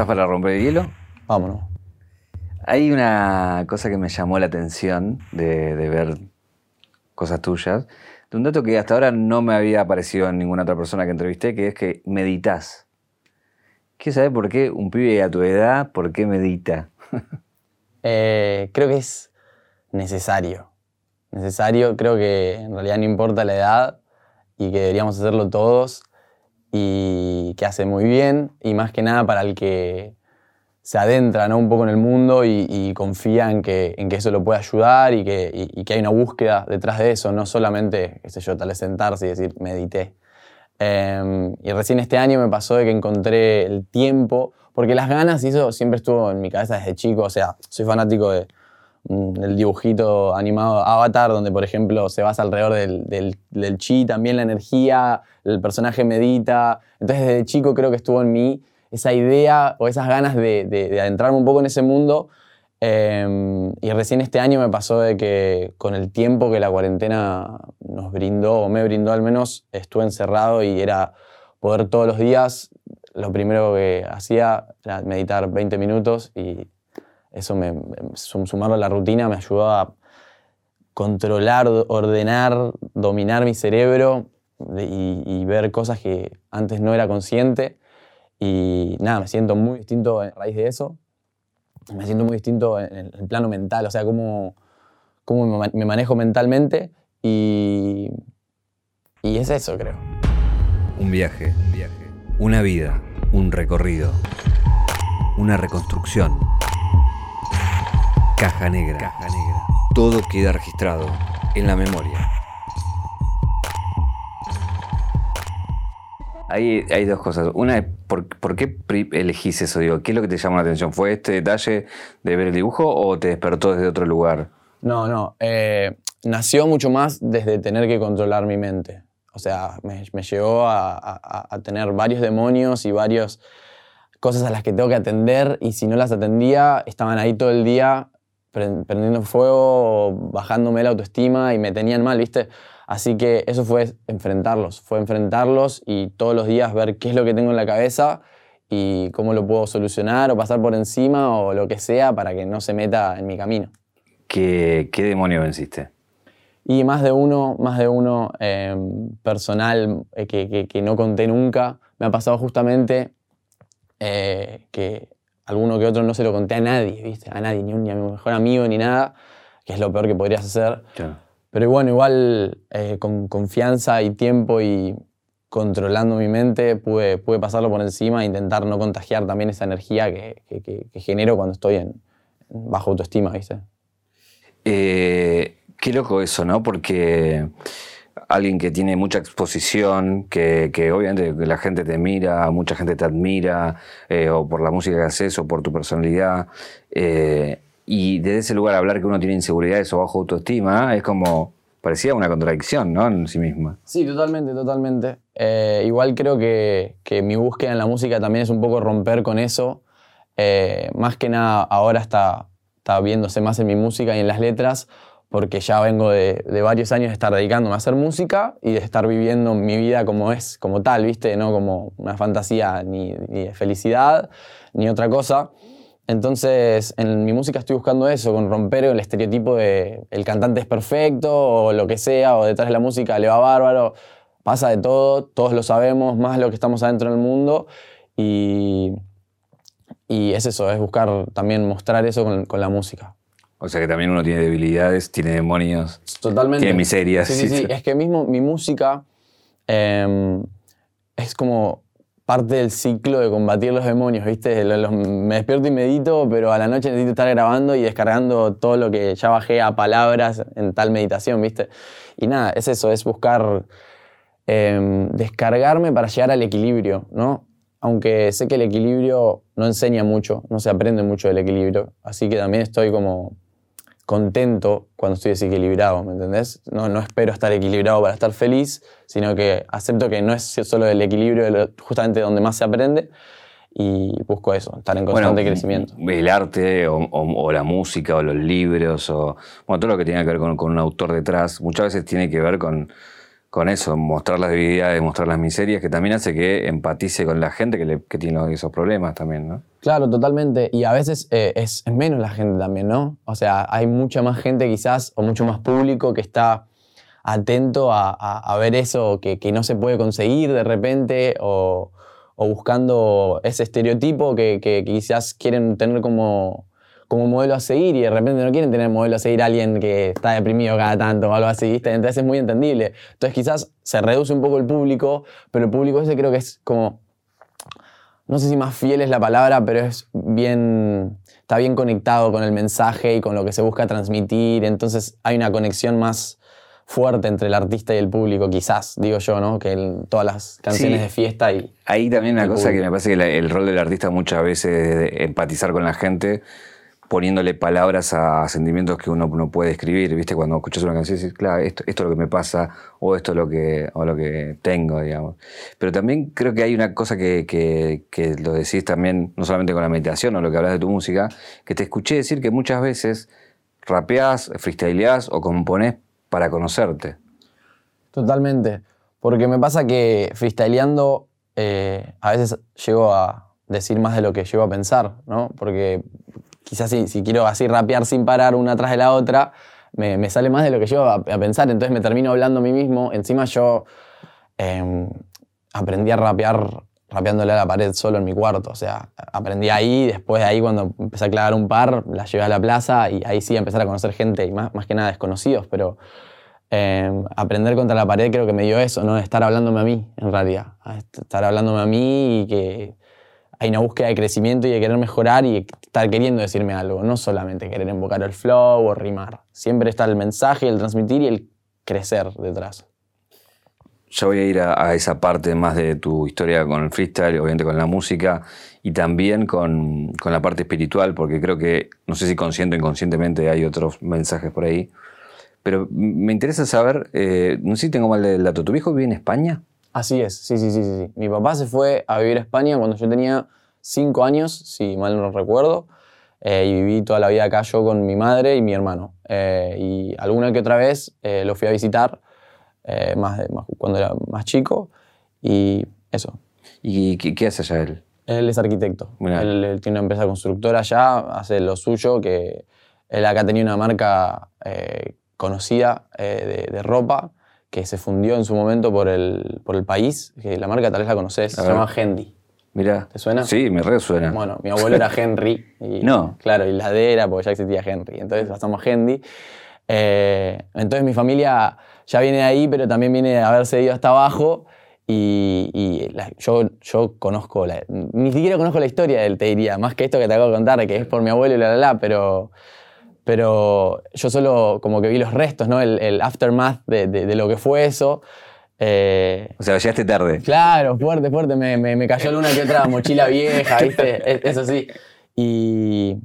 ¿Estás para romper el hielo? Vámonos. Hay una cosa que me llamó la atención de, de ver cosas tuyas, de un dato que hasta ahora no me había aparecido en ninguna otra persona que entrevisté, que es que meditas. ¿Qué saber por qué un pibe a tu edad, por qué medita? Eh, creo que es necesario. Necesario, creo que en realidad no importa la edad y que deberíamos hacerlo todos y que hace muy bien y más que nada para el que se adentra ¿no? un poco en el mundo y, confía en que, en que eso lo puede ayudar y que, y, que hay una búsqueda detrás de eso, no solamente, qué sé yo, tal vez sentarse y decir, medité. Em, y recién este año me pasó de que encontré el tiempo, porque las ganas, y eso siempre estuvo en mi cabeza desde chico, o sea, soy fanático de, del dibujito animado Avatar, donde por ejemplo se basa alrededor del, del, chi, también la energía, el personaje medita. Entonces desde chico creo que estuvo en mí esa idea o esas ganas de, de, adentrarme un poco en ese mundo. Em, y recién este año me pasó de que con el tiempo que la cuarentena nos brindó, o me brindó al menos, estuve encerrado y era poder todos los días, lo primero que hacía era meditar 20 minutos y eso, me, sumarlo a la rutina, me ayudó a controlar, ordenar, dominar mi cerebro y, ver cosas que antes no era consciente. Y nada, me siento muy distinto a raíz de eso. Me siento muy distinto en el plano mental, o sea, cómo, cómo me manejo mentalmente y, y es eso, creo. Un viaje, un viaje, una vida, un recorrido, una reconstrucción. Caja negra. Caja negra. Todo queda registrado en la memoria. Hay, hay dos cosas. Una es, ¿por, qué elegís eso? Digo, ¿Qué es lo que te llamó la atención? ¿Fue este detalle de ver el dibujo o te despertó desde otro lugar? No, no. Eh, nació mucho más desde tener que controlar mi mente. O sea, me, me llevó a, tener varios demonios y varias cosas a las que tengo que atender y si no las atendía, estaban ahí todo el día prendiendo fuego, bajándome la autoestima y me tenían mal, ¿viste? Así que eso fue enfrentarlos, fue enfrentarlos y todos los días ver qué es lo que tengo en la cabeza y cómo lo puedo solucionar o pasar por encima o lo que sea para que no se meta en mi camino. ¿Qué, qué demonio venciste? Y más de uno, más de uno em, personal eh, que, que, no conté nunca. Me ha pasado justamente eh, que alguno que otro no se lo conté a nadie, ¿viste? A nadie, ni, ni a mi mejor amigo, ni nada, que es lo peor que podrías hacer. Pero bueno, igual eh, con confianza y tiempo y controlando mi mente pude, pude pasarlo por encima e intentar no contagiar también esa energía que, que, genero cuando estoy en, bajo autoestima, ¿viste? Eh, qué loco eso, ¿no? Porque alguien que tiene mucha exposición, que, que, obviamente la gente te mira, mucha gente te admira, eh, o por la música que haces, o por tu personalidad, y desde ese lugar hablar que uno tiene inseguridades o bajo autoestima es como, parecía una contradicción, ¿no? En sí misma. Sí, totalmente, totalmente. Eh, igual creo que, que, mi búsqueda en la música también es un poco romper con eso. Eh, más que nada ahora está, está viéndose más en mi música y en las letras, porque ya vengo de, de, varios años de estar dedicándome a hacer música y de estar viviendo mi vida como es, como tal, ¿viste? No como una fantasía ni, ni de felicidad, ni otra cosa. Entonces, en mi música estoy buscando eso, con romper el estereotipo de el cantante es perfecto o lo que sea, o detrás de la música le va bárbaro. Pasa de todo, todos lo sabemos, más lo que estamos adentro del mundo. Y, y es eso, es buscar también mostrar eso con, la música. O sea que también uno tiene debilidades, tiene demonios, Totalmente. tiene miserias. Sí, sí, sí. Es que mismo mi música em, es como parte del ciclo de combatir los demonios, ¿viste? me despierto y medito, pero a la noche necesito estar grabando y descargando todo lo que ya bajé a palabras en tal meditación, ¿viste? Y nada, es eso, es buscar em, descargarme para llegar al equilibrio, ¿no? Aunque sé que el equilibrio no enseña mucho, no se aprende mucho del equilibrio, así que también estoy como contento cuando estoy desequilibrado, ¿me entendés? No, no espero estar equilibrado para estar feliz, sino que acepto que no es solo el equilibrio justamente donde más se aprende y busco eso, estar en constante crecimiento. El arte o, la música o los libros o bueno, todo lo que tiene que ver con, un autor detrás muchas veces tiene que ver con, con eso, mostrar las debilidades, mostrar las miserias, que también hace que empatice con la gente que, tiene esos problemas también, ¿no? Claro, totalmente. Y a veces eh, es, menos la gente también, ¿no? O sea, hay mucha más gente quizás, o mucho más público que está atento a, ver eso que, no se puede conseguir de repente, o, o buscando ese estereotipo que quizás quieren tener como, como modelo a seguir y de repente no quieren tener modelo a seguir a alguien que está deprimido cada tanto o algo así, ¿viste? Entonces es muy entendible. Entonces quizás se reduce un poco el público, pero el público ese creo que es como no sé si más fiel es la palabra, pero es bien, está bien conectado con el mensaje y con lo que se busca transmitir. Entonces hay una conexión más fuerte entre el artista y el público, quizás, digo yo, ¿no? Que en todas las canciones Sí. de fiesta y... Ahí también una El cosa que me parece que el rol del artista muchas veces es de empatizar con la gente, poniéndole palabras a sentimientos que uno no puede escribir. ¿Viste? Cuando escuchas una canción dices, claro, esto, esto es lo que me pasa o esto es lo que, lo que tengo, digamos. Pero también creo que hay una cosa que, que- que lo decís también, no solamente con la meditación o lo que hablas de tu música, que te escuché decir que muchas veces rapeás, freestyleás o componés para conocerte. Totalmente. Porque me pasa que freestyleando eh, a veces llego a decir más de lo que llego a pensar, ¿no? Porque quizás si, si quiero así rapear sin parar una tras de la otra, me, me sale más de lo que llego a, a pensar, entonces me termino hablando a mí mismo. Encima yo eh, aprendí a rapear rapeándole a la pared solo en mi cuarto, o sea, aprendí ahí, después de ahí cuando empecé a clavar un par, la llevé a la plaza y ahí sí empezar a conocer gente y más, más que nada desconocidos, pero eh, aprender contra la pared creo que me dio eso, ¿no? Estar hablándome a mí, en realidad. A est- Estar hablándome a mí y que hay una búsqueda de crecimiento y de querer mejorar y estar queriendo decirme algo, no solamente querer invocar el flow o rimar. Siempre está el mensaje, el transmitir y el crecer detrás. Ya voy a ir a, esa parte más de tu historia con el freestyle, obviamente con la música y también con, con la parte espiritual, porque creo que, no sé si consciente o inconscientemente hay otros mensajes por ahí. Pero me interesa saber, eh, no sé si tengo mal el dato, ¿tu viejo vive en España? Así es, sí, sí, sí, sí. Mi papá se fue a vivir a España cuando yo tenía cinco años, si mal no recuerdo, eh, y viví toda la vida acá yo con mi madre y mi hermano. Eh, y alguna que otra vez eh, lo fui a visitar más, de- más cuando era más chico y eso. ¿Y qué, qué hace allá él? Él es arquitecto. Él, él tiene una empresa constructora allá, hace lo suyo, que él acá tenía una marca conocida de, de ropa que se fundió en su momento por el, por el país, que la marca tal vez la conoces, se llama Hendy. Mira. ¿Te suena? Sí, me resuena. Bueno, mi abuelo era Henry. Y, No. Claro, y la D era porque ya existía Henry. Entonces pasamos a Hendy. Eh, entonces mi familia ya viene de ahí, pero también viene de haberse ido hasta abajo. Y, y la- yo, yo conozco, la- ni siquiera conozco la historia del te diría, más que esto que te acabo de contar, que es por mi abuelo y la la la, pero, pero yo solo como que vi los restos, ¿no? El, el aftermath de, de- de lo que fue eso. Eh, O sea, llegaste tarde. Claro, fuerte, fuerte. Me, me, me cayó una que otra mochila vieja, ¿viste? E- Eso sí. Y,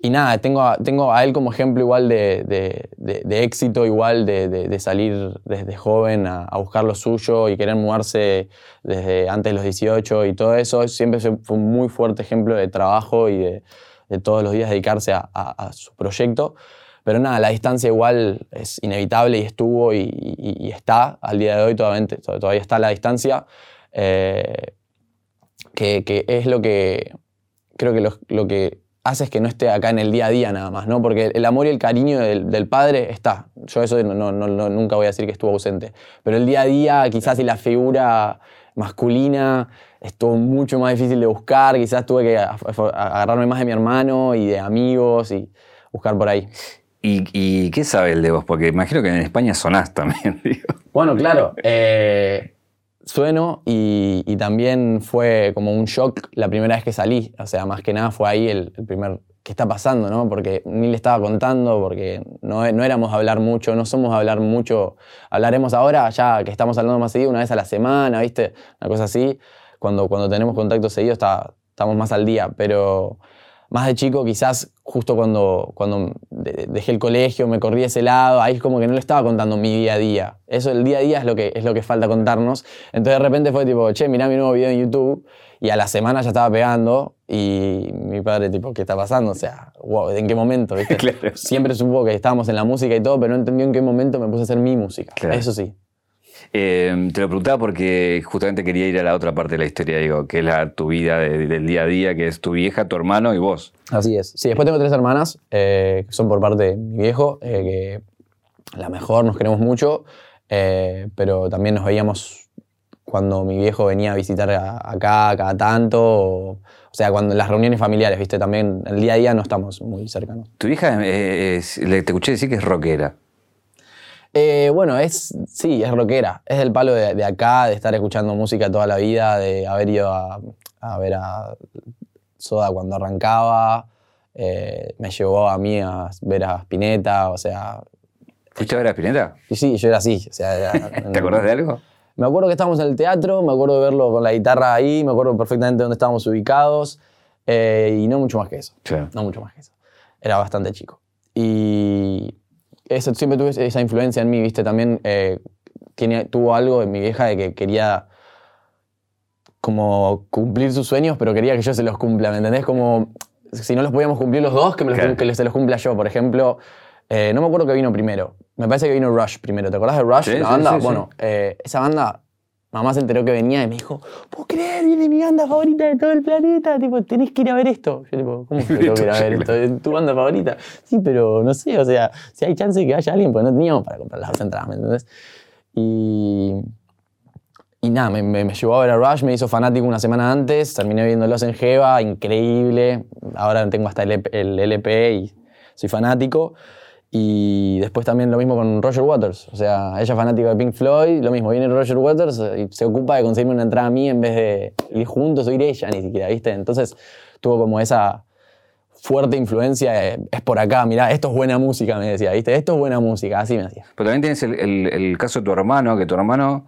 y nada, tengo a, tengo a él como ejemplo igual de, de- de- de éxito, igual de, salir desde joven a, a buscar lo suyo y querer mudarse desde antes de los 18 y todo eso. Siempre fue un muy fuerte ejemplo de trabajo y de, de todos los días dedicarse a, su proyecto. Pero nada, la distancia igual es inevitable y estuvo y, está al día de hoy, todavía, todavía está la distancia, eh, que, es lo que creo que lo, que hace es que no esté acá en el día a día nada más, ¿no? Porque el amor y el cariño del, padre está. Yo eso no, no- nunca voy a decir que estuvo ausente. Pero el día a día, quizás y la figura masculina estuvo mucho más difícil de buscar, quizás tuve que agarrarme más de mi hermano y de amigos y buscar por ahí. ¿Y, y qué sabe el de vos? Porque imagino que en España sonás también, digo. Bueno, claro. eh, sueno y, y también fue como un shock la primera vez que salí. O sea, más que nada fue ahí el, el primer... ¿Qué está pasando, no? Porque ni le estaba contando, porque no, no éramos a hablar mucho, no somos a hablar mucho. Hablaremos ahora, ya que estamos hablando más seguido, una vez a la semana, ¿viste? Una cosa así. Cuando, cuando tenemos contacto seguido está, estamos más al día, pero más de chico, quizás justo cuando, cuando de- dejé el colegio, me corrí ese lado, ahí es como que no le estaba contando mi día a día. Eso, el día a día es lo que, es lo que falta contarnos. Entonces de repente fue tipo, che, mirá mi nuevo video en YouTube. Y a la semana ya estaba pegando y mi padre tipo, ¿qué está pasando? O sea, wow, ¿en qué momento? Siempre supo que estábamos en la música y todo, pero no entendió en qué momento me puse a hacer mi música. Claro. Eso sí. Eh, te lo preguntaba porque justamente quería ir a la otra parte de la historia, digo, que es la, tu vida de- del día a día, que es tu vieja, tu hermano y vos. Así es. Sí, después tengo tres hermanas eh, que son por parte de mi viejo, eh, que la mejor, nos queremos mucho, eh, pero también nos veíamos cuando mi viejo venía a visitar a- acá cada tanto, o, o sea, cuando las reuniones familiares, ¿viste? También el día a día no estamos muy cercanos. Tu eh, es- te escuché decir que es rockera. Eh, bueno, es, sí, es rockera. Es del palo de, de acá, de estar escuchando música toda la vida, de haber ido a, a ver a Soda cuando arrancaba. eh, me llevó a mí a ver a Spinetta, o sea... ¿Fuiste a ver a Spinetta? Y sí, yo era así. O sea, era- ¿Te acordás de algo? Me acuerdo que estábamos en el teatro, me acuerdo de verlo con la guitarra ahí, me acuerdo perfectamente dónde estábamos ubicados eh, y no mucho más que eso. No mucho más que eso. Era bastante chico. Y eso, siempre tuve esa influencia en mí, ¿viste? También eh, tiene, tuvo algo en mi vieja de que quería como cumplir sus sueños, pero quería que yo se los cumpla, ¿me entendés? Como si no los podíamos cumplir los dos, que, me los- que se los cumpla yo. Por ejemplo, eh, no me acuerdo que vino primero. Me parece que vino Rush primero. ¿Te acordás de Rush? Sí, la sí, banda. sí, sí. bueno, eh, esa banda, mamá se enteró que venía y me dijo, ¿puedo creer? Viene mi banda favorita de todo el planeta. Tipo, tenés que ir a ver esto. Yo, tipo, ¿cómo que tengo que ir a ver esto? ¿Es tu banda favorita? Sí, pero no sé, o sea, si hay chance de que haya alguien, porque no teníamos para comprar las dos entradas, ¿me entendés? Y. Y nada, me, me- llevó a ver a Rush, me hizo fanático una semana antes, terminé viéndolos en Jeva, increíble. Ahora tengo hasta el, EP el LP y soy fanático. Y después también lo mismo con Roger Waters. O sea, ella es fanática de Pink Floyd, lo mismo, viene Roger Waters y se ocupa de conseguirme una entrada a mí en vez de ir juntos o ir ella ni siquiera, ¿viste? Entonces tuvo como esa fuerte influencia, eh, es por acá, mirá, esto es buena música, me decía, ¿viste? Esto es buena música, así me decía. Pero también tienes el caso de tu hermano, que tu hermano,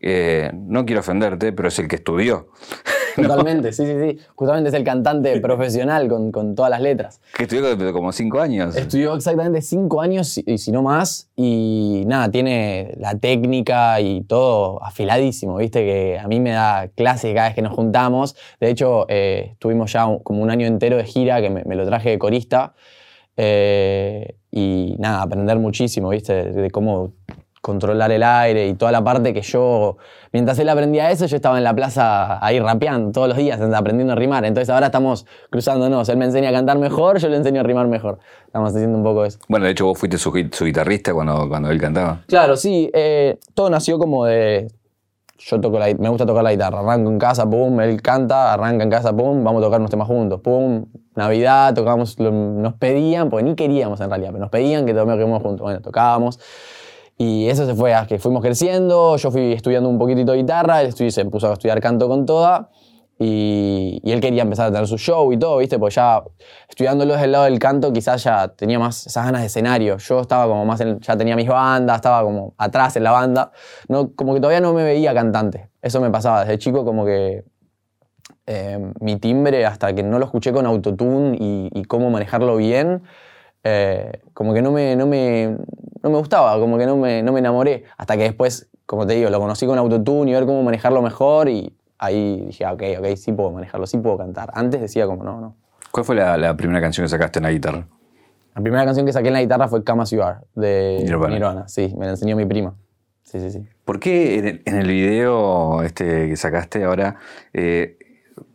eh, no quiero ofenderte, pero es el que estudió. Totalmente, sí, sí, sí. Justamente es el cantante profesional con, con todas las letras. Que estudió como cinco años. Estudió exactamente cinco años, y si no más, y nada, tiene la técnica y todo afiladísimo, viste, que a mí me da clase cada vez que nos juntamos. De hecho, eh, estuvimos ya un- como un año entero de gira, que me, me lo traje de corista, eh, y nada, aprender muchísimo, viste, de, de cómo controlar el aire y toda la parte que yo, mientras él aprendía eso, yo estaba en la plaza ahí rapeando todos los días, aprendiendo a rimar. Entonces ahora estamos cruzándonos. Él me enseña a cantar mejor, yo le enseño a rimar mejor. Estamos haciendo un poco eso. Bueno, de hecho vos fuiste su, su guitarrista cuando, cuando él cantaba. Claro, sí. eh, todo nació como de. Yo toco la, me gusta tocar la guitarra. Arranco en casa, pum, él canta, arranca en casa, pum, vamos a tocar unos temas juntos, pum. Navidad, tocábamos, nos pedían, porque ni queríamos en realidad, pero nos pedían que toquemos juntos. Bueno, tocábamos. Y eso se fue a que fuimos creciendo, yo fui estudiando un poquitito de guitarra, él se puso a estudiar canto con toda. Y, y él quería empezar a tener su show y todo, ¿viste? Pues ya estudiándolo desde el lado del canto quizás ya tenía más esas ganas de escenario. Yo estaba como más, en- ya tenía mis bandas, estaba como atrás en la banda. No, como que todavía no me veía cantante. Eso me pasaba desde chico como que eh, mi timbre, hasta que no lo escuché con autotune y, y cómo manejarlo bien, eh, como que no me, no, me, no me gustaba, como que no me, no me enamoré. Hasta que después, como te digo, lo conocí con autotune y ver cómo manejarlo mejor y ahí dije, ah, ok, ok, sí puedo manejarlo, sí puedo cantar. Antes decía como, no, no. ¿Cuál fue la, la primera canción que sacaste en la guitarra? La primera canción que saqué en la guitarra fue As You Are, de Nirvana. Nirvana. Sí, me la enseñó mi prima. Sí, sí, sí. ¿Por qué en el, en el video este que sacaste ahora, eh,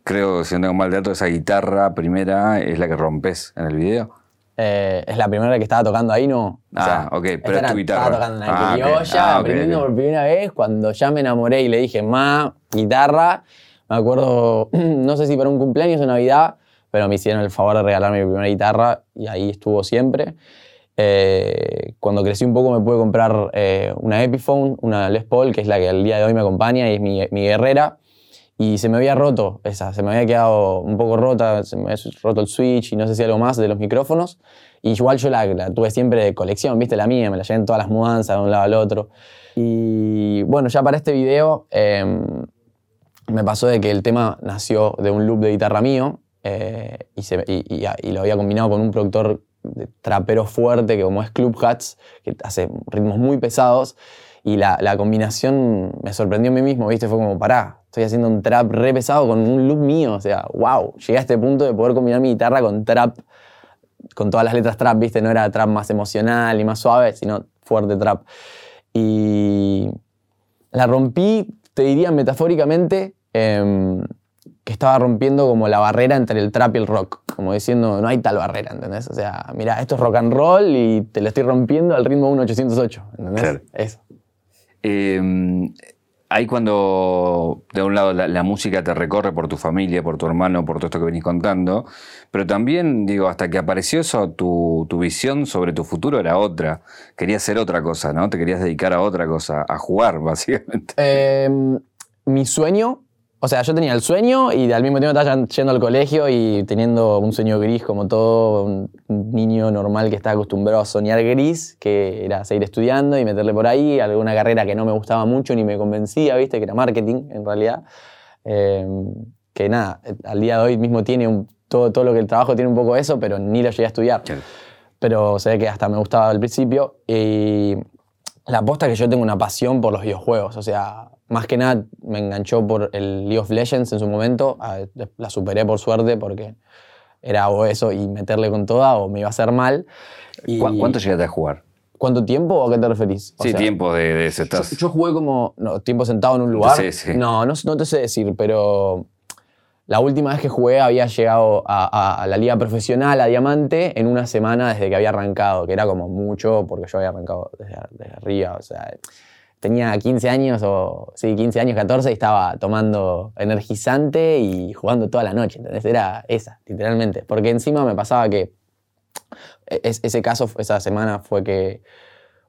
creo, si no tengo mal dato, esa guitarra primera es la que rompes en el video? Eh, es la primera que estaba tocando ahí, ¿no? Ah, ok, pero es tu guitarra. Estaba tocando en la Ah, criolla, Ah, aprendiendo ok. por primera vez. Cuando ya me enamoré y le dije, ma, guitarra, me acuerdo, no sé si para un cumpleaños o Navidad, pero me hicieron el favor de regalarme mi primera guitarra y ahí estuvo siempre. Eh, cuando crecí un poco me pude comprar eh, una Epiphone, una Les Paul, que es la que al día de hoy me acompaña y es mi, mi guerrera. Y se me había roto esa, se me había quedado un poco rota, se me había roto el switch y no sé si algo más de los micrófonos. Y igual yo la, tuve siempre de colección, viste la mía, me la llevé en todas las mudanzas de un lado al otro. Y bueno, ya para este video em, me pasó de que el tema nació de un loop de guitarra mío eh, y lo había combinado con un productor de trapero fuerte que como es Club Hats, que hace ritmos muy pesados. Y la, la combinación me sorprendió a mí mismo, ¿viste? Fue como, pará, estoy haciendo un trap re pesado con un loop mío. O sea, wow, llegué a este punto de poder combinar mi guitarra con trap, con todas las letras trap, ¿viste? No era trap más emocional y más suave, sino fuerte trap. Y, La rompí, te diría metafóricamente, em, que estaba rompiendo como la barrera entre el trap y el rock. Como diciendo, no hay tal barrera, ¿entendés? O sea, mira, esto es rock and roll y te lo estoy rompiendo al ritmo de un 808, ¿entendés? Claro. Eso. Eh, ahí cuando de un lado la, música te recorre por tu familia, por tu hermano, por todo esto que venís contando, pero también, digo, hasta que apareció eso, tu, tu visión sobre tu futuro era otra. Querías hacer otra cosa, ¿no? Te querías dedicar a otra cosa, a jugar, básicamente. Em, mi sueño, o sea, yo tenía el sueño y al mismo tiempo estaba yendo al colegio y teniendo un sueño gris como todo un niño normal que está acostumbrado a soñar gris, que era seguir estudiando y meterle por ahí alguna carrera que no me gustaba mucho ni me convencía, viste, que era marketing en realidad. Em, que nada, al día de hoy mismo tiene un, todo, todo lo que el trabajo tiene un poco eso, pero ni lo llegué a estudiar. Pero ve que hasta me gustaba al principio. Y la aposta es que yo tengo una pasión por los videojuegos. O sea, más que nada me enganchó por el League of Legends en su momento. La superé por suerte porque era o eso y meterle con toda o me iba a hacer mal. Y ¿Cu- ¿Cuánto llegaste a jugar? ¿Cuánto tiempo o a qué te referís? O Sí, sea, tiempo de, de ese Yo, jugué como no, tiempo sentado en un lugar. Sí, sí. No, no, no te sé decir, pero la última vez que jugué había llegado a, a- a la liga profesional, a Diamante, en una semana desde que había arrancado, que era como mucho porque yo había arrancado desde, desde arriba. O sea, tenía 15 años o, sí, 15 años, 14 y estaba tomando energizante y jugando toda la noche, ¿entendés? Era esa, literalmente. Porque encima me pasaba que es- ese caso, esa semana fue que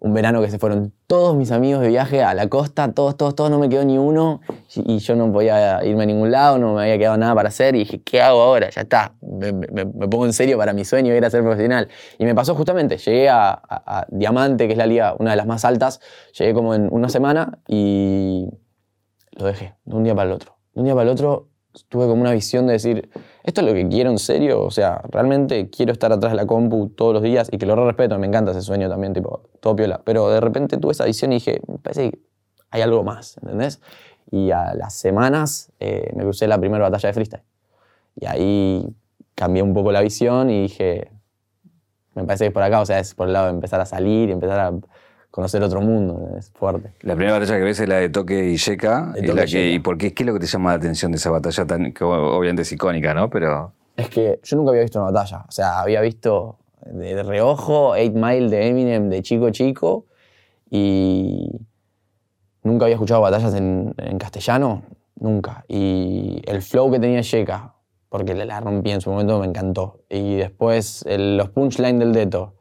un verano que se fueron todos mis amigos de viaje a la costa, todos, todos, todos, no me quedó ni uno y yo no podía irme a ningún lado, no me había quedado nada para hacer y dije, ¿qué hago ahora? Ya está, me, me- pongo en serio para mi sueño, ir a ser profesional. Y me pasó justamente, llegué a, a- a Diamante, que es la liga, una de las más altas, llegué como en una semana y lo dejé, de un día para el otro. De un día para el otro tuve como una visión de decir, ¿esto es lo que quiero en serio? O sea, realmente quiero estar atrás de la compu todos los días y que lo re respeto, me encanta ese sueño también, tipo, todo piola. Pero de repente tuve esa visión y dije, me parece que hay algo más, ¿entendés? Y a las semanas eh, me crucé la primera batalla de freestyle. Y ahí cambié un poco la visión y dije, me parece que es por acá, o sea, es por el lado de empezar a salir y empezar a conocer otro mundo, es fuerte. La primera batalla que ves es la de Toque y Yeka. Y la que- Yeka. ¿Y por qué? ¿Qué es lo que te llama la atención de esa batalla tan, que obviamente es icónica, ¿no? Pero Es que yo nunca había visto una batalla. O sea, había visto de, de reojo 8 Mile de Eminem de chico chico y nunca había escuchado batallas en, en castellano, nunca. Y el flow que tenía Sheka, porque la- la rompí en su momento, me encantó. Y después el- los punchlines del Deto.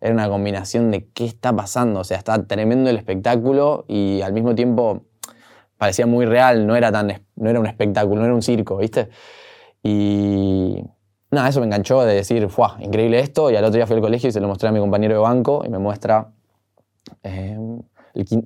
Era una combinación de qué está pasando. O sea, está tremendo el espectáculo y al mismo tiempo parecía muy real, no era, tan, no era un espectáculo, no era un circo, ¿viste? Y nada, eso me enganchó de decir, ¡fuah! Increíble esto. Y al otro día fui al colegio y se lo mostré a mi compañero de banco y me muestra. eh,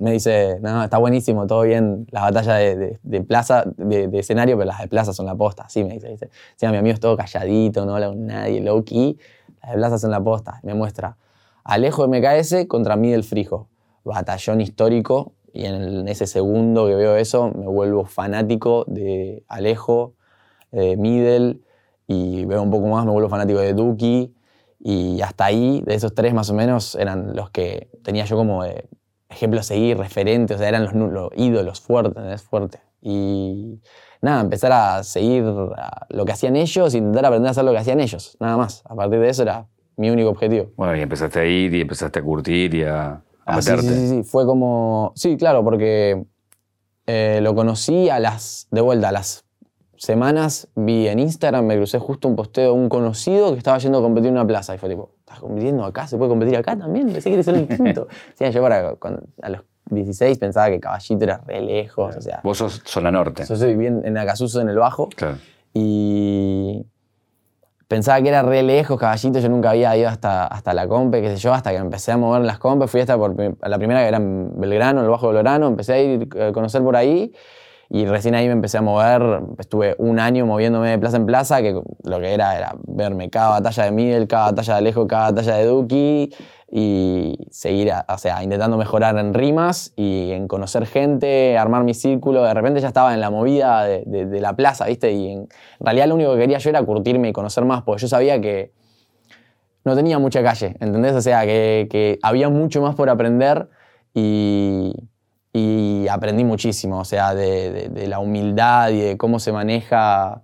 me dice, no, está buenísimo, todo bien. Las batallas de, de- de plaza, de, de escenario, pero las de plaza son la posta. Así me dice. dice. Sí, mi amigo es todo calladito, no habla con nadie, low key. Las de plaza son la posta. Me muestra Alejo MKS contra Miguel Frijo. Batallón histórico. Y en, ese segundo que veo eso, me vuelvo fanático de Alejo, de Middle, y veo un poco más, me vuelvo fanático de Duki, y hasta ahí, de esos tres más o menos, eran los que tenía yo como de ejemplo a seguir, referente, o sea, eran los, ídolos fuertes, es fuerte. Y nada, empezar a seguir lo que hacían ellos, intentar aprender a hacer lo que hacían ellos, nada más. A partir de eso era mi único objetivo. bueno, y empezaste a ir y empezaste a curtir y a, a Ah, sí, meterte. sí, sí, sí, fue como. Sí, claro, porque eh, lo conocí a las. De vuelta, a las semanas vi en Instagram, me crucé justo un posteo de un conocido que estaba yendo a competir en una plaza. Y fue tipo, ¿estás compitiendo acá? ¿Se puede competir acá también? Pensé que era solo distinto. sí, yo para, cuando- a los 16 pensaba que Caballito era re lejos. O sea, Vos sos zona norte. yo soy bien en Acasuso, en el Bajo. Claro. Y pensaba que era re lejos, caballito. Yo nunca había ido hasta, hasta la compe, qué sé yo, hasta que empecé a mover en las compes. Fui hasta por, la primera que era en Belgrano, el Bajo Belgrano. Empecé a ir eh, a conocer por ahí. Y recién ahí me empecé a mover. Estuve un año moviéndome de plaza en plaza, que lo que era era verme cada batalla de Miguel, cada batalla de Alejo, cada batalla de Duki. Y seguir, o sea, intentando mejorar en rimas y en conocer gente, armar mi círculo. De repente ya estaba en la movida de, la plaza, ¿viste? Y en, realidad lo único que quería yo era curtirme y conocer más, porque yo sabía que no tenía mucha calle, ¿entendés? O sea, que, que había mucho más por aprender y aprendí muchísimo, o sea, de, la humildad y de cómo se maneja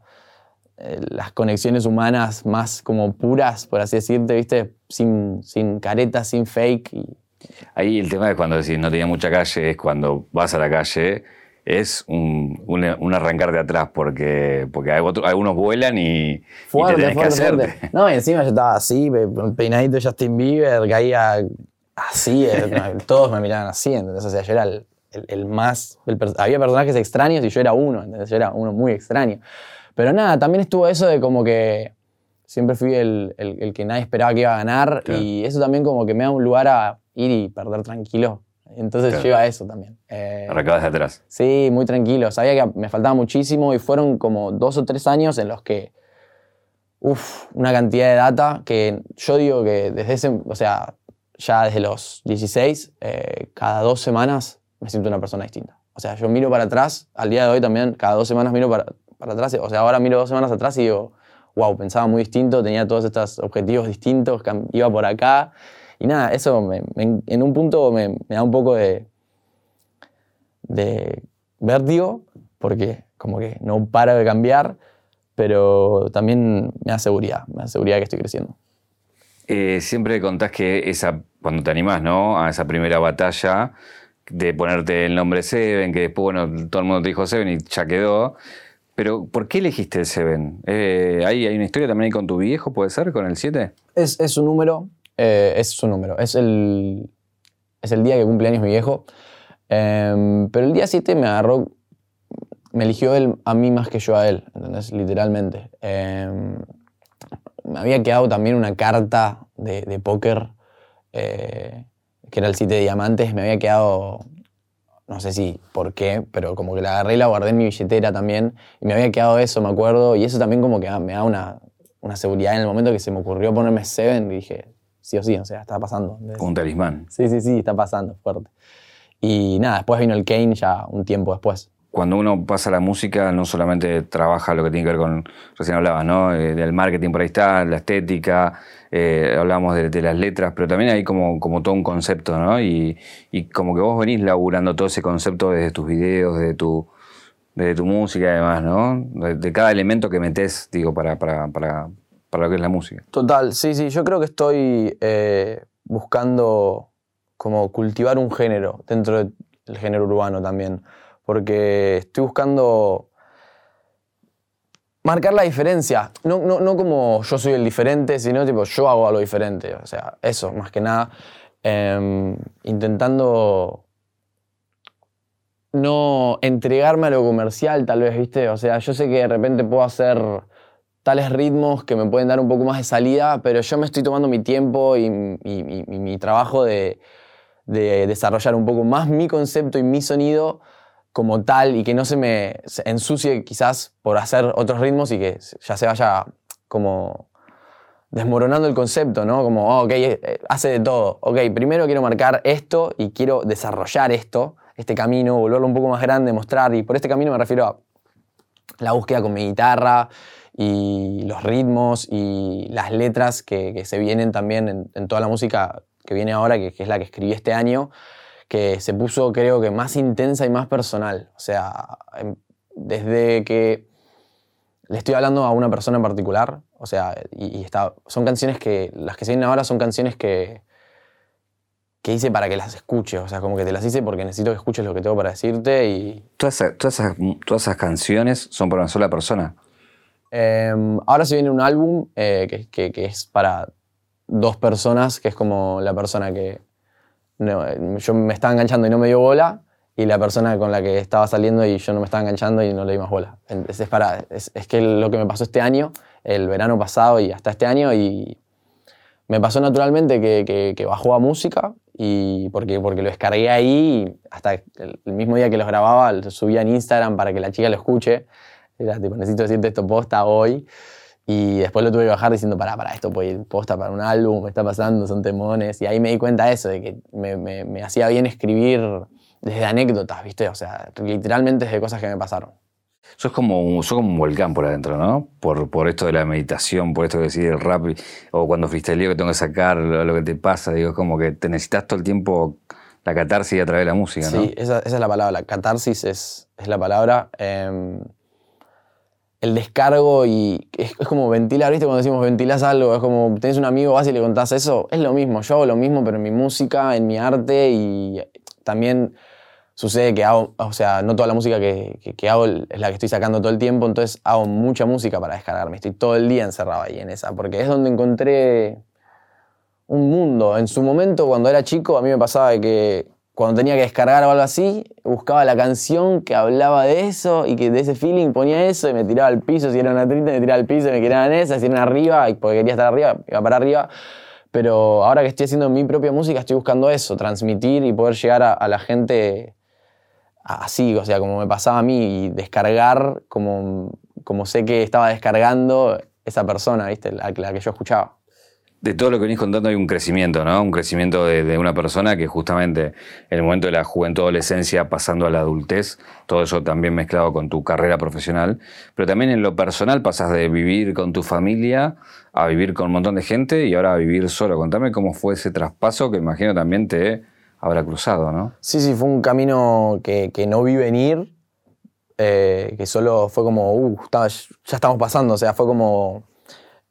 eh, las conexiones humanas más como puras, por así decirte, ¿viste? Sin, sin caretas, sin fake. Y... Ahí el tema de cuando decís no tenía mucha calle es cuando vas a la calle es un, un, arrancar de atrás porque, porque algunos vuelan y, fuerte, y te fuerte, que fuerte. No, y encima yo estaba así, peinadito de Justin Bieber, caía así, eh, todos me miraban así, entonces o sea, yo era el, el, más... había personajes extraños y yo era uno, entonces yo era uno muy extraño. Pero nada, también estuvo eso de como que siempre fui el, el, que nadie esperaba que iba a ganar y eso también como que me da un lugar a ir y perder tranquilo entonces claro. lleva eso también. Eh, Arrancabas de atrás. Sí, muy tranquilo. Sabía que me faltaba muchísimo y fueron como dos o tres años en los que, uff, una cantidad de data que yo digo que desde ese, o sea, ya desde los 16, eh, cada dos semanas me siento una persona distinta. O sea, yo miro para atrás, al día de hoy también, cada dos semanas miro para, para atrás, o sea, ahora miro dos semanas atrás y digo, wow, pensaba muy distinto, tenía todos estos objetivos distintos, iba por acá y nada, eso en un punto me, da un poco de, de vértigo, porque como que no para de cambiar, pero también me da seguridad, me da seguridad que estoy creciendo. Eh, siempre contás que esa, cuando te animás ¿no? a esa primera batalla, de ponerte el nombre Seven, que después bueno, todo el mundo te dijo Seven y ya quedó. Pero, ¿por qué elegiste el Seven? Eh, ¿hay, ¿hay, una historia también con tu viejo, puede ser, con el 7? Es, es un número eh, es su número. Es el, es el día que cumple años mi viejo. Em, pero el día 7 me agarró, me eligió él a mí más que yo a él, ¿entendés? Literalmente. Em, me había quedado también una carta de, de póker, eh, que era el 7 de diamantes, me había quedado, no sé si por qué, pero como que la agarré y la guardé en mi billetera también, y me había quedado eso, me acuerdo, y eso también como que me da una, una seguridad en el momento que se me ocurrió ponerme Seven, dije, sí o sí, o sea, está pasando. un talismán. Sí, sí, sí, está pasando, fuerte. Y nada, después vino el Kane ya un tiempo después. Cuando uno pasa la música, no solamente trabaja lo que tiene que ver con, recién hablabas, ¿no? Eh, del marketing por ahí está, la estética, eh, hablamos de, las letras, pero también hay como, como todo un concepto, ¿no? Y, como que vos venís laburando todo ese concepto desde tus videos, desde tu, desde tu música y demás, ¿no? De, cada elemento que metes, digo, para, para, para, para lo que es la música. Total, sí, sí, yo creo que estoy eh, buscando como cultivar un género dentro del género urbano también, porque estoy buscando marcar la diferencia, no, no, como yo soy el diferente, sino tipo yo hago algo diferente, o sea, eso, más que nada, em, intentando no entregarme a lo comercial tal vez, ¿viste? O sea, yo sé que de repente puedo hacer tales ritmos que me pueden dar un poco más de salida, pero yo me estoy tomando mi tiempo y, mi trabajo de, desarrollar un poco más mi concepto y mi sonido como tal y que no se me ensucie quizás por hacer otros ritmos y que ya se vaya como desmoronando el concepto, ¿no? Como, oh, ok, eh, hace de todo. Ok, primero quiero marcar esto y quiero desarrollar esto, este camino, volverlo un poco más grande, mostrar, y por este camino me refiero a la búsqueda con mi guitarra, y los ritmos y las letras que, se vienen también en, toda la música que viene ahora, que, es la que escribí este año, que se puso creo que más intensa y más personal. O sea, em, desde que le estoy hablando a una persona en particular, o sea, y, está, son canciones que, las que se vienen ahora son canciones que, que hice para que las escuches, o sea, como que te las hice porque necesito que escuches lo que tengo para decirte y... Todas, todas, esas, todas esas canciones son para una sola persona. Em, ahora se viene un álbum eh, que, es para dos personas, que es como la persona que yo me estaba enganchando y no me dio bola, y la persona con la que estaba saliendo y yo no me estaba enganchando y no le di más bola. Es, para, es, que lo que me pasó este año, el verano pasado y hasta este año, y me pasó naturalmente que, bajó a música, y porque, porque lo descargué ahí, hasta el, el mismo día que los grababa, lo subía en Instagram para que la chica lo escuche. Era tipo, necesito decirte esto posta hoy. Y después lo tuve que bajar diciendo, para, para, esto puede ir posta para un álbum, me está pasando, son temones. Y ahí me di cuenta de eso, de que me, me, me hacía bien escribir desde anécdotas, ¿viste? O sea, literalmente desde cosas que me pasaron. Sos como, sos como un volcán por adentro, ¿no? Por, por esto de la meditación, por esto de decir el rap, o cuando freestyleo que tengo que sacar lo, lo, que te pasa, digo, como que te necesitas todo el tiempo La catarsis a través de la música, ¿no? Sí, esa, esa es la palabra. La catarsis es, es la palabra. Em, el descargo y es, como ventilar, ¿viste? Cuando decimos ventilás algo, es como tenés un amigo, vas y le contás eso. Es lo mismo, yo hago lo mismo, pero en mi música, en mi arte y también sucede que hago, o sea, no toda la música que, que- que hago es la que estoy sacando todo el tiempo, entonces hago mucha música para descargarme. Estoy todo el día encerrado ahí en esa, porque es donde encontré un mundo. En su momento, cuando era chico, a mí me pasaba de que cuando tenía que descargar o algo así, buscaba la canción que hablaba de eso y que de ese feeling ponía eso y me tiraba al piso. Si era una triste, me tiraba al piso y me quedaba en esa. Si era una arriba, porque quería estar arriba, iba para arriba. Pero ahora que estoy haciendo mi propia música, estoy buscando eso, transmitir y poder llegar a, a la gente así, o sea, como me pasaba a mí, y descargar como, como sé que estaba descargando esa persona, ¿viste? La, la que yo escuchaba. De todo lo que venís contando hay un crecimiento, ¿no? Un crecimiento de, una persona que justamente en el momento de la juventud, adolescencia, pasando a la adultez, todo eso también mezclado con tu carrera profesional, pero también en lo personal pasas de vivir con tu familia a vivir con un montón de gente y ahora a vivir solo. Contame cómo fue ese traspaso que imagino también te habrá cruzado, ¿no? Sí, sí, fue un camino que, no vi venir, eh, que solo fue como, uh, ya estamos pasando, o sea, fue como...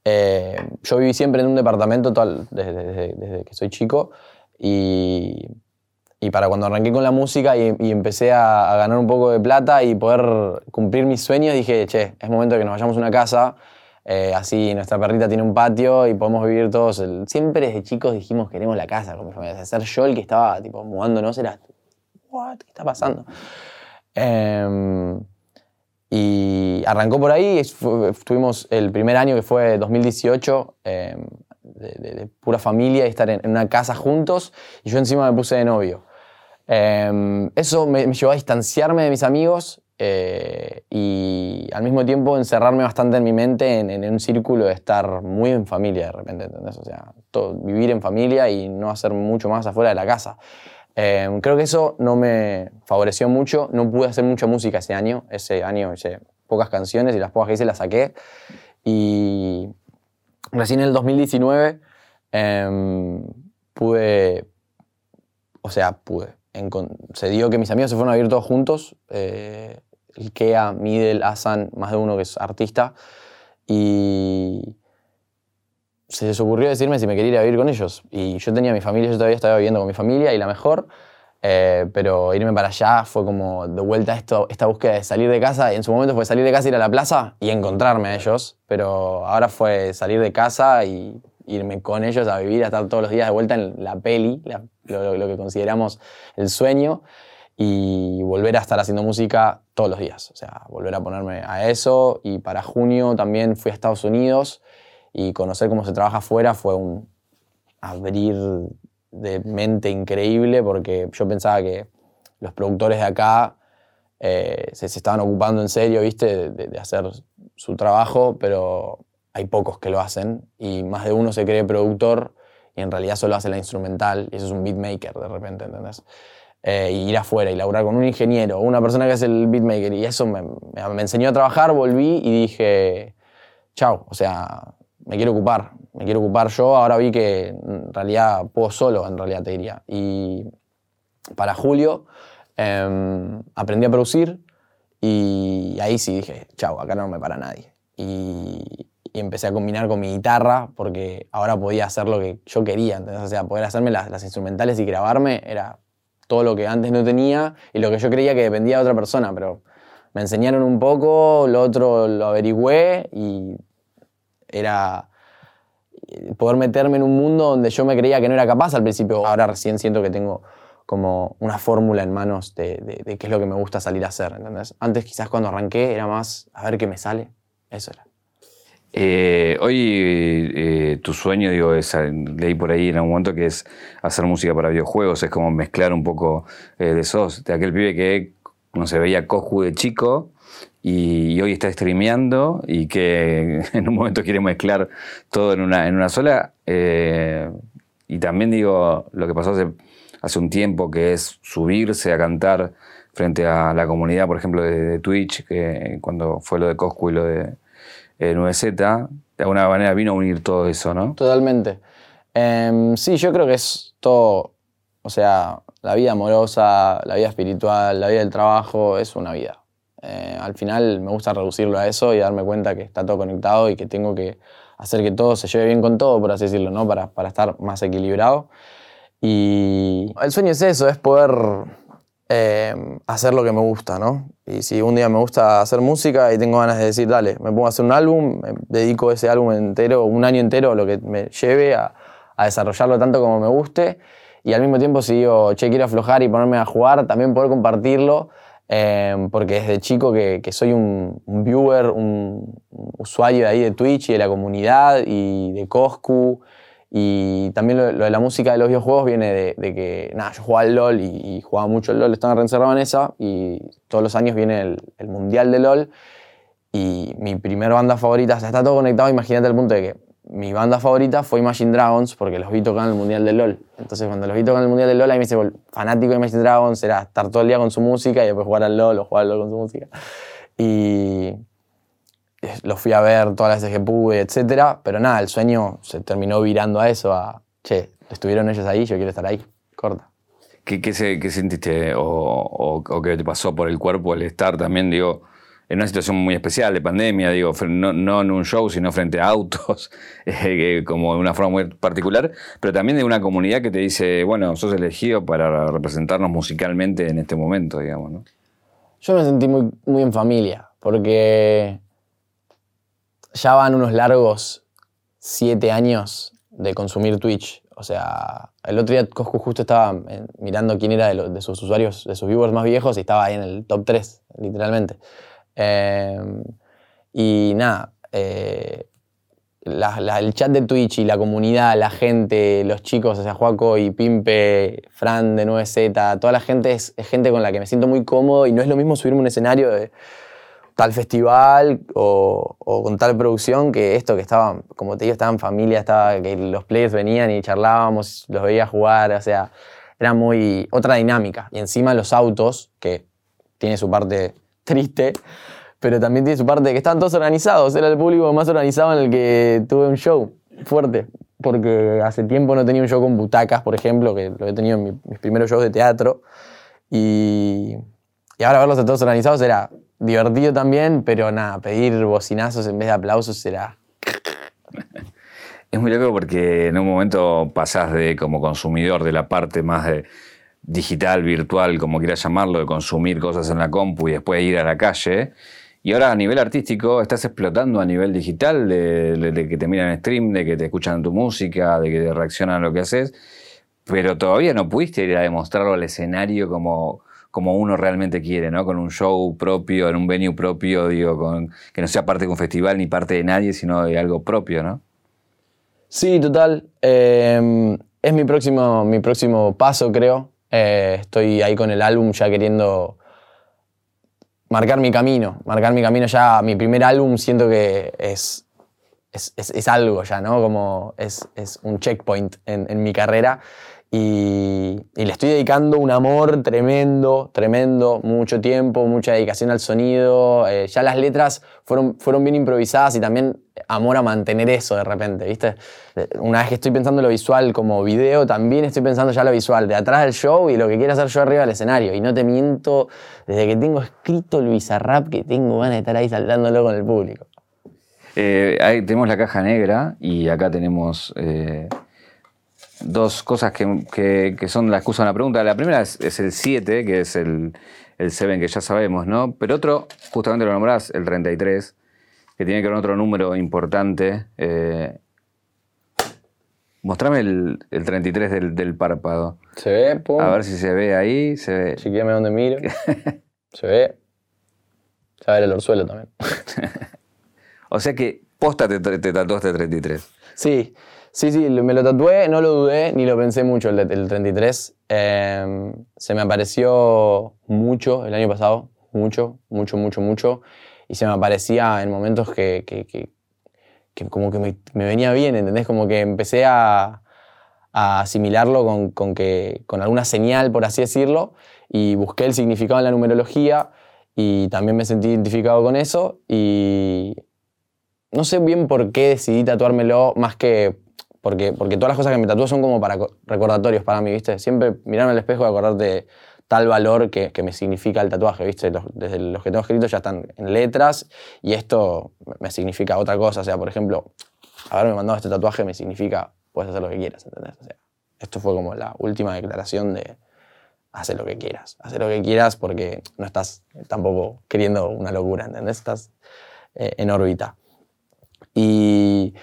eh, yo viví siempre en un departamento toda- desde, que soy chico y, y para cuando arranqué con la música y, empecé a, ganar un poco de plata y poder cumplir mis sueños, dije, che, es momento de que nos vayamos a una casa, eh, así nuestra perrita tiene un patio y podemos vivir todos. Siempre desde chicos dijimos, queremos la casa con mi ser yo el que estaba tipo mudándonos era, what, ¿qué está pasando? Em, y arrancó por ahí, tuvimos el primer año que fue 2018, em, de, de- de pura familia y estar en, en una casa juntos, y yo encima me puse de novio. Em, eso me, me llevó a distanciarme de mis amigos eh, y al mismo tiempo encerrarme bastante en mi mente en, en un círculo de estar muy en familia de repente, ¿entendés? O sea, todo- vivir en familia y no hacer mucho más afuera de la casa. Em, creo que eso no me favoreció mucho, no pude hacer mucha música ese año, ese año hice pocas canciones y las pocas que hice las saqué y recién en el 2019 em, pude, o sea, pude. Se dio que mis amigos se fueron a vivir todos juntos. eh, el Asan, más de uno que es artista. Y se les ocurrió decirme si me quería ir a vivir con ellos. Y yo tenía mi familia, yo todavía estaba viviendo con mi familia y la mejor. eh, pero irme para allá fue como de vuelta esto, esta búsqueda de salir de casa. Y en su momento fue salir de casa, ir a la plaza y encontrarme a ellos. Pero ahora fue salir de casa y irme con ellos a vivir, a estar todos los días de vuelta en la peli, la- lo, lo que consideramos el sueño, y volver a estar haciendo música todos los días. O sea, volver a ponerme a eso. Y para junio también fui a Estados Unidos y conocer cómo se trabaja afuera fue un abrir de mente increíble porque yo pensaba que los productores de acá eh, se, estaban ocupando en serio, ¿viste? De, hacer su trabajo, pero hay pocos que lo hacen y más de uno se cree productor y en realidad solo hace la instrumental y eso es un beatmaker de repente, ¿entendés? Eh, y ir afuera y laburar con un ingeniero, una persona que hace el beatmaker y eso me- me enseñó a trabajar, volví y dije, chao, o sea, me quiero ocupar, me quiero ocupar yo, ahora vi que en realidad puedo solo, en realidad te diría. Y para julio em, aprendí a producir y ahí sí dije, chao, acá no me para nadie. Y, empecé a combinar con mi guitarra porque ahora podía hacer lo que yo quería, ¿entendés? O sea, poder hacerme las, las instrumentales y grabarme era todo lo que antes no tenía y lo que yo creía que dependía de otra persona, pero me enseñaron un poco, lo otro lo averigüé y era eh, poder meterme en un mundo donde yo me creía que no era capaz al principio. Ahora recién siento que tengo como una fórmula en manos de, qué es lo que me gusta salir a hacer, ¿entendés? Antes quizás cuando arranqué era más a ver qué me sale, eso era. Eh, hoy eh, tu sueño, digo, es, leí por ahí en algún momento que es hacer música para videojuegos, es como mezclar un poco de sos, de aquel pibe que no se veía Coscu de chico y, hoy está streameando y que en un momento quiere mezclar todo en una, en una sola. eh, y también digo, lo que pasó hace, hace un tiempo, que es subirse a cantar frente a la comunidad, por ejemplo, de, de Twitch, que cuando fue lo de Coscu y lo de eh, 9Z, de alguna manera vino a unir todo eso, ¿no? Totalmente. Em, sí, yo creo que es todo, o sea, La vida amorosa, la vida espiritual, la vida del trabajo, es una vida. Eh, al final me gusta reducirlo a eso y darme cuenta que está todo conectado y que tengo que hacer que todo se lleve bien con todo, por así decirlo, ¿no? Para, para estar más equilibrado. Y el sueño es eso, es poder eh, hacer lo que me gusta, ¿no? Y si un día me gusta hacer música y tengo ganas de decir, dale, me pongo a hacer un álbum, me dedico ese álbum entero, un año entero, lo que me lleve a, desarrollarlo tanto como me guste. Y al mismo tiempo, si digo, quiero aflojar y ponerme a jugar, también poder compartirlo Em, porque desde chico que, soy un, viewer, un, usuario de ahí de Twitch y de la comunidad y de Coscu. Y también lo, de la música de los videojuegos viene de, que, nada, yo jugaba al LOL y, jugaba mucho al LOL, estaba reencerrado en esa y todos los años viene el, el Mundial de LOL y mi primera banda favorita, o sea, está todo conectado, imagínate el punto de que mi banda favorita fue Imagine Dragons porque los vi tocar en el Mundial del LOL. Entonces, cuando los vi tocar en el Mundial del LOL, ahí me hice fanático de Imagine Dragons, era estar todo el día con su música y después jugar al LOL o jugar al LOL con su música. Y los fui a ver todas las veces que pude, etc. Pero nada, el sueño se terminó virando a eso, a, che, estuvieron ellos ahí, yo quiero estar ahí. Corta. ¿Qué, qué, sentiste o, o, o, qué te pasó por el cuerpo el estar también, digo, en una situación muy especial de pandemia, digo, no, en un show, sino frente a autos, eh, como de una forma muy particular, pero también de una comunidad que te dice, bueno, sos elegido para representarnos musicalmente en este momento, digamos, ¿no? Yo me sentí muy, muy en familia, porque ya van unos largos siete años de consumir Twitch. O sea, el otro día Coscu justo estaba eh, mirando quién era de, de sus usuarios, de sus viewers más viejos y estaba ahí en el top 3, literalmente. Em, y nada, eh, el chat de Twitch y la comunidad, la gente, los chicos, o sea, Juaco y Pimpe, Fran de 9Z, toda la gente es, gente con la que me siento muy cómodo y no es lo mismo subirme un escenario de tal festival o, con tal producción que esto que estaba, como te digo, estaba en familia, estaba, que los players venían y charlábamos, los veía jugar, o sea, era muy otra dinámica. Y encima los autos, que tiene su parte triste, pero también tiene su parte de que estaban todos organizados. Era el público más organizado en el que tuve un show fuerte. Porque hace tiempo no tenía un show con butacas, por ejemplo, que lo he tenido en mis primeros shows de teatro. Y, y ahora verlos a todos organizados era divertido también, pero nada, pedir bocinazos en vez de aplausos era... Es muy loco porque en un momento pasás de como consumidor de la parte más de digital, virtual, como quieras llamarlo, de consumir cosas en la compu y después ir a la calle. Y ahora a nivel artístico estás explotando a nivel digital, de, que te miran en stream, de que te escuchan tu música, de que te reaccionan a lo que haces, pero todavía no pudiste ir a demostrarlo al escenario como, como uno realmente quiere, ¿no? Con un show propio, en un venue propio, digo, que no sea parte de un festival ni parte de nadie, sino de algo propio, ¿no? Sí, total. Eh, es mi próximo, mi próximo paso, creo. Eh, estoy ahí con el álbum ya queriendo marcar mi camino, marcar mi camino ya. Mi primer álbum siento que es, es, algo ya, ¿no? Como es, un checkpoint en, en mi carrera y, le estoy dedicando un amor tremendo, tremendo, mucho tiempo, mucha dedicación al sonido. Eh, ya las letras fueron, fueron bien improvisadas y también amor a mantener eso de repente, ¿viste? Una vez que estoy pensando lo visual como video, también estoy pensando ya lo visual, de atrás del show y lo que quiero hacer yo arriba del escenario. Y no te miento, desde que tengo escrito el Bizarrap, que tengo ganas de estar ahí saltándolo con el público. Eh, ahí tenemos la caja negra y acá tenemos... Eh, dos cosas que, son la excusa de la pregunta. La primera es, el 7, que es el, el 7 que ya sabemos, ¿no? Pero otro, justamente lo nombrás, el 33, que tiene que ver con otro número importante. Eh, mostrame el, 33 del, párpado. Se ve, pum. A ver si se ve ahí, se ve. Chiquíame donde miro. se ve. Se ve el orzuelo también. o sea que posta te, te tatuaste 33. Sí. Sí, sí, me lo tatué, no lo dudé ni lo pensé mucho el, el 33. Em, se me apareció mucho el año pasado, mucho, mucho, mucho, mucho. Y se me aparecía en momentos que, que, que, como que me, me, venía bien, ¿entendés? Como que empecé a, a asimilarlo con, con, que, con alguna señal, por así decirlo, y busqué el significado en la numerología y también me sentí identificado con eso y no sé bien por qué decidí tatuármelo más que Porque, porque todas las cosas que me tatúo son como para co- recordatorios para mí, ¿viste? Siempre mirarme al espejo y acordarte tal valor que, que me significa el tatuaje, ¿viste? Los- desde los que tengo escritos ya están en letras y esto me significa otra cosa. O sea, por ejemplo, haberme mandado este tatuaje me significa, puedes hacer lo que quieras, ¿entendés? O sea, esto fue como la última declaración de hacer lo que quieras. Hacer lo que quieras porque no estás tampoco queriendo una locura, ¿entendés? Estás eh, en órbita. Y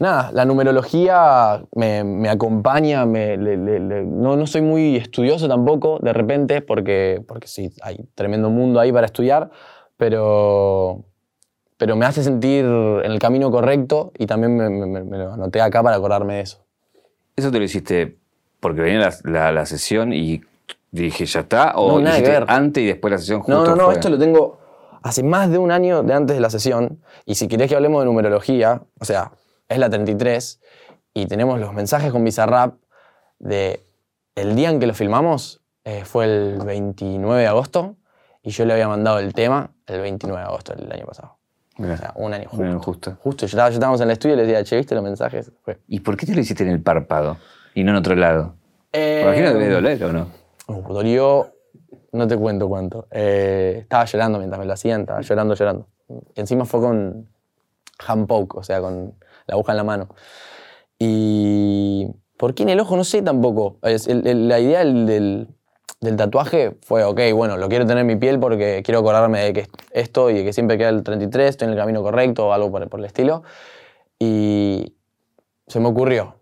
nada, la numerología me, me acompaña, me- le- le- le- no, no soy muy estudioso tampoco de repente, porque, porque sí, hay tremendo mundo ahí para estudiar, pero, pero me hace sentir en el camino correcto y también me, me- lo anoté acá para acordarme de eso. ¿Eso te lo hiciste porque venía la, la- la sesión y dije, ya está? ¿O No, nada que hiciste ver. antes y después la sesión justo No, no, no, fue? esto lo tengo hace más de un año de antes de la sesión. Y si querés que hablemos de numerología, o sea, es la 33 y tenemos los mensajes con Bizarrap de el día en que lo filmamos, eh, fue el 29 de agosto y yo le había mandado el tema el 29 de agosto del año pasado. Mirá, O sea, un año justo. un año justo. Justo, yo, estaba- yo estábamos en el estudio y le decía, che, ¿viste los mensajes? Fue. ¿Y por qué te lo hiciste en el párpado y no en otro lado? Eh, Me imagino que debe doler, ¿o no? Uh, dolió, no te cuento cuánto. Eh, estaba llorando mientras me lo hacían, estaba llorando, llorando. Y encima fue con hand poke, o sea, con la aguja en la mano. Y ¿por qué en el ojo? No sé tampoco. Es- el- el- la idea del, del- tatuaje fue, ok, bueno, lo quiero tener en mi piel porque quiero acordarme de que esto y de que siempre queda el 33, estoy en el camino correcto o algo por, por el estilo. Y se me ocurrió.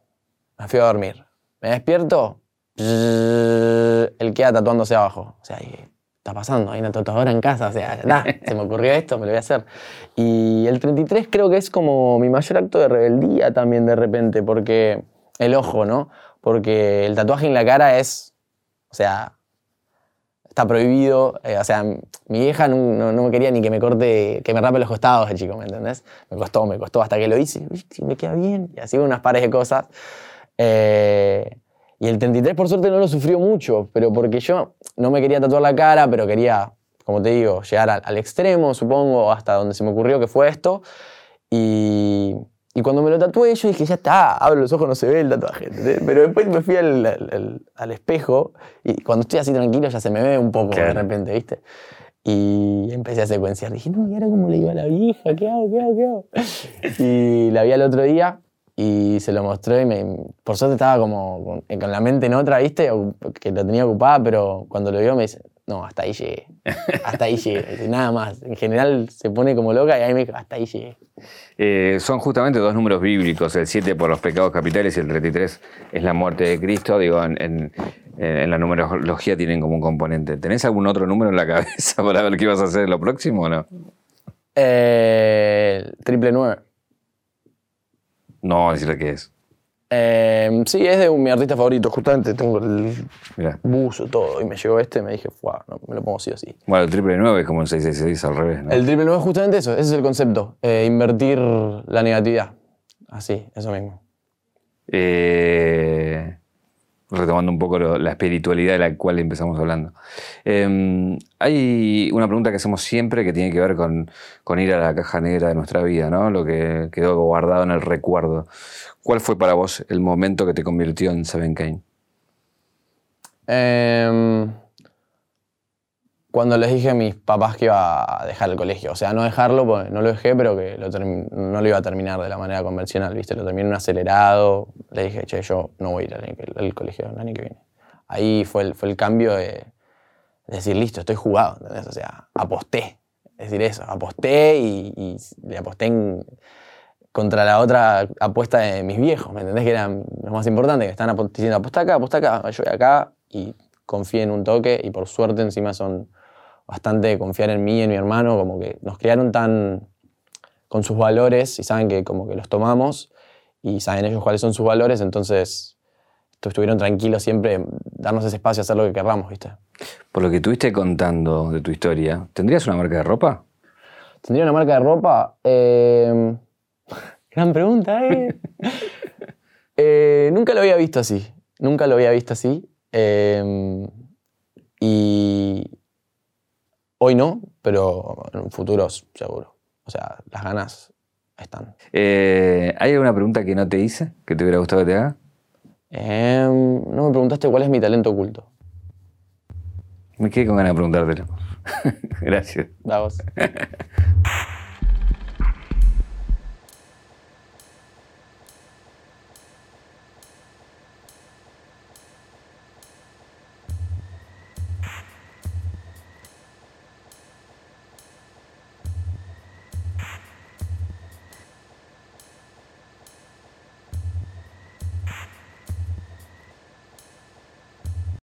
Me fui a dormir. Me despierto. Él queda tatuándose abajo. O sea, dije, ¿qué está pasando? Hay una tatuadora en casa. O sea, está, se me ocurrió esto, me lo voy a hacer. Y el 33 creo que es como mi mayor acto de rebeldía también de repente, porque el ojo, ¿no? Porque el tatuaje en la cara es, o sea, está prohibido. eh, o sea, mi vieja no, no- no me quería ni que me corte, que me rape los costados de chico, ¿me entendés? Me costó, me costó hasta que lo hice. Uy, sí, me queda bien. Y así unas pares de cosas. Eh, y el 33 por suerte no lo sufrió mucho, pero porque yo no me quería tatuar la cara, pero quería, como te digo, llegar al, al extremo, supongo, hasta donde se me ocurrió que fue esto. Y, y cuando me lo tatué, yo dije, ya está, abro los ojos, no se ve el tatuaje. Pero después me fui al, al- al- al espejo y cuando estoy así tranquilo ya se me ve un poco de repente, ¿viste? Y empecé a secuenciar. Dije, no, ¿y ahora cómo le digo a la vieja? ¿Qué hago? ¿Qué hago? ¿Qué hago? Y la vi al otro día y se lo mostré y me, por suerte estaba como con, con la mente en otra, ¿viste? O- Que la tenía ocupada, pero cuando lo vio me dice, no, hasta ahí llegué. Hasta ahí llegué. Nada más. En general se pone como loca y ahí me dijo, hasta ahí llegué. Eh, son justamente dos números bíblicos, el 7 por los pecados capitales y el 33 es la muerte de Cristo. Digo, en, en- en la numerología tienen como un componente. ¿Tenés algún otro número en la cabeza para ver qué ibas a hacer en lo próximo o no? Eh, triple nueve. No vamos a decirle qué es. Eh, sí, es de un- mi artista favorito. Justamente tengo el Mirá. buzo, todo. Y me llegó este y me dije, "Fua, no, me lo pongo sí o sí. Bueno, el triple 9 es como el 666 al revés, ¿no? El triple nueve es justamente eso. Ese es el concepto. eh, invertir la negatividad. Así, eso mismo. Eh, retomando un poco la espiritualidad de la cual empezamos hablando. Eh, hay una pregunta que hacemos siempre que tiene que ver con, con ir a la caja negra de nuestra vida, ¿no? Lo que quedó guardado en el recuerdo. ¿Cuál fue para vos el momento que te convirtió en Seven Kane? Em, cuando les dije a mis papás que iba a dejar el colegio. O sea, no dejarlo, porque no lo dejé, pero que lo no lo iba a terminar de la manera convencional, ¿viste? Lo terminé en un acelerado. Le dije, che, yo no voy a ir al, al colegio el año que viene. Ahí fue el, fue el cambio de, de decir, listo, estoy jugado, ¿entendés? O sea, aposté. Es decir, eso, aposté y, le aposté en- contra la otra apuesta de mis viejos, ¿me entendés? Que eran los más importantes, que están diciendo, aposta acá, aposta acá, yo voy acá y confié en un toque y por suerte encima son bastante de confiar en mí y en mi hermano, como que nos criaron tan con sus valores y saben que como que los tomamos y saben ellos cuáles son sus valores, entonces tu- estuvieron tranquilos siempre darnos ese espacio a hacer lo que querramos, ¿viste? Por lo que estuviste contando de tu historia, ¿tendrías una marca de ropa? ¿Tendría una marca de ropa? Eh, gran pregunta, ¿eh? Eh, Nunca lo había visto así. Nunca lo había visto así. Eh, y hoy no, pero en un futuro seguro. O sea, las ganas están. Eh, ¿Hay alguna pregunta que no te hice, que te hubiera gustado que te haga? Em, no me preguntaste cuál es mi talento oculto. Me quedé con ganas de preguntártelo. Gracias. Da vos.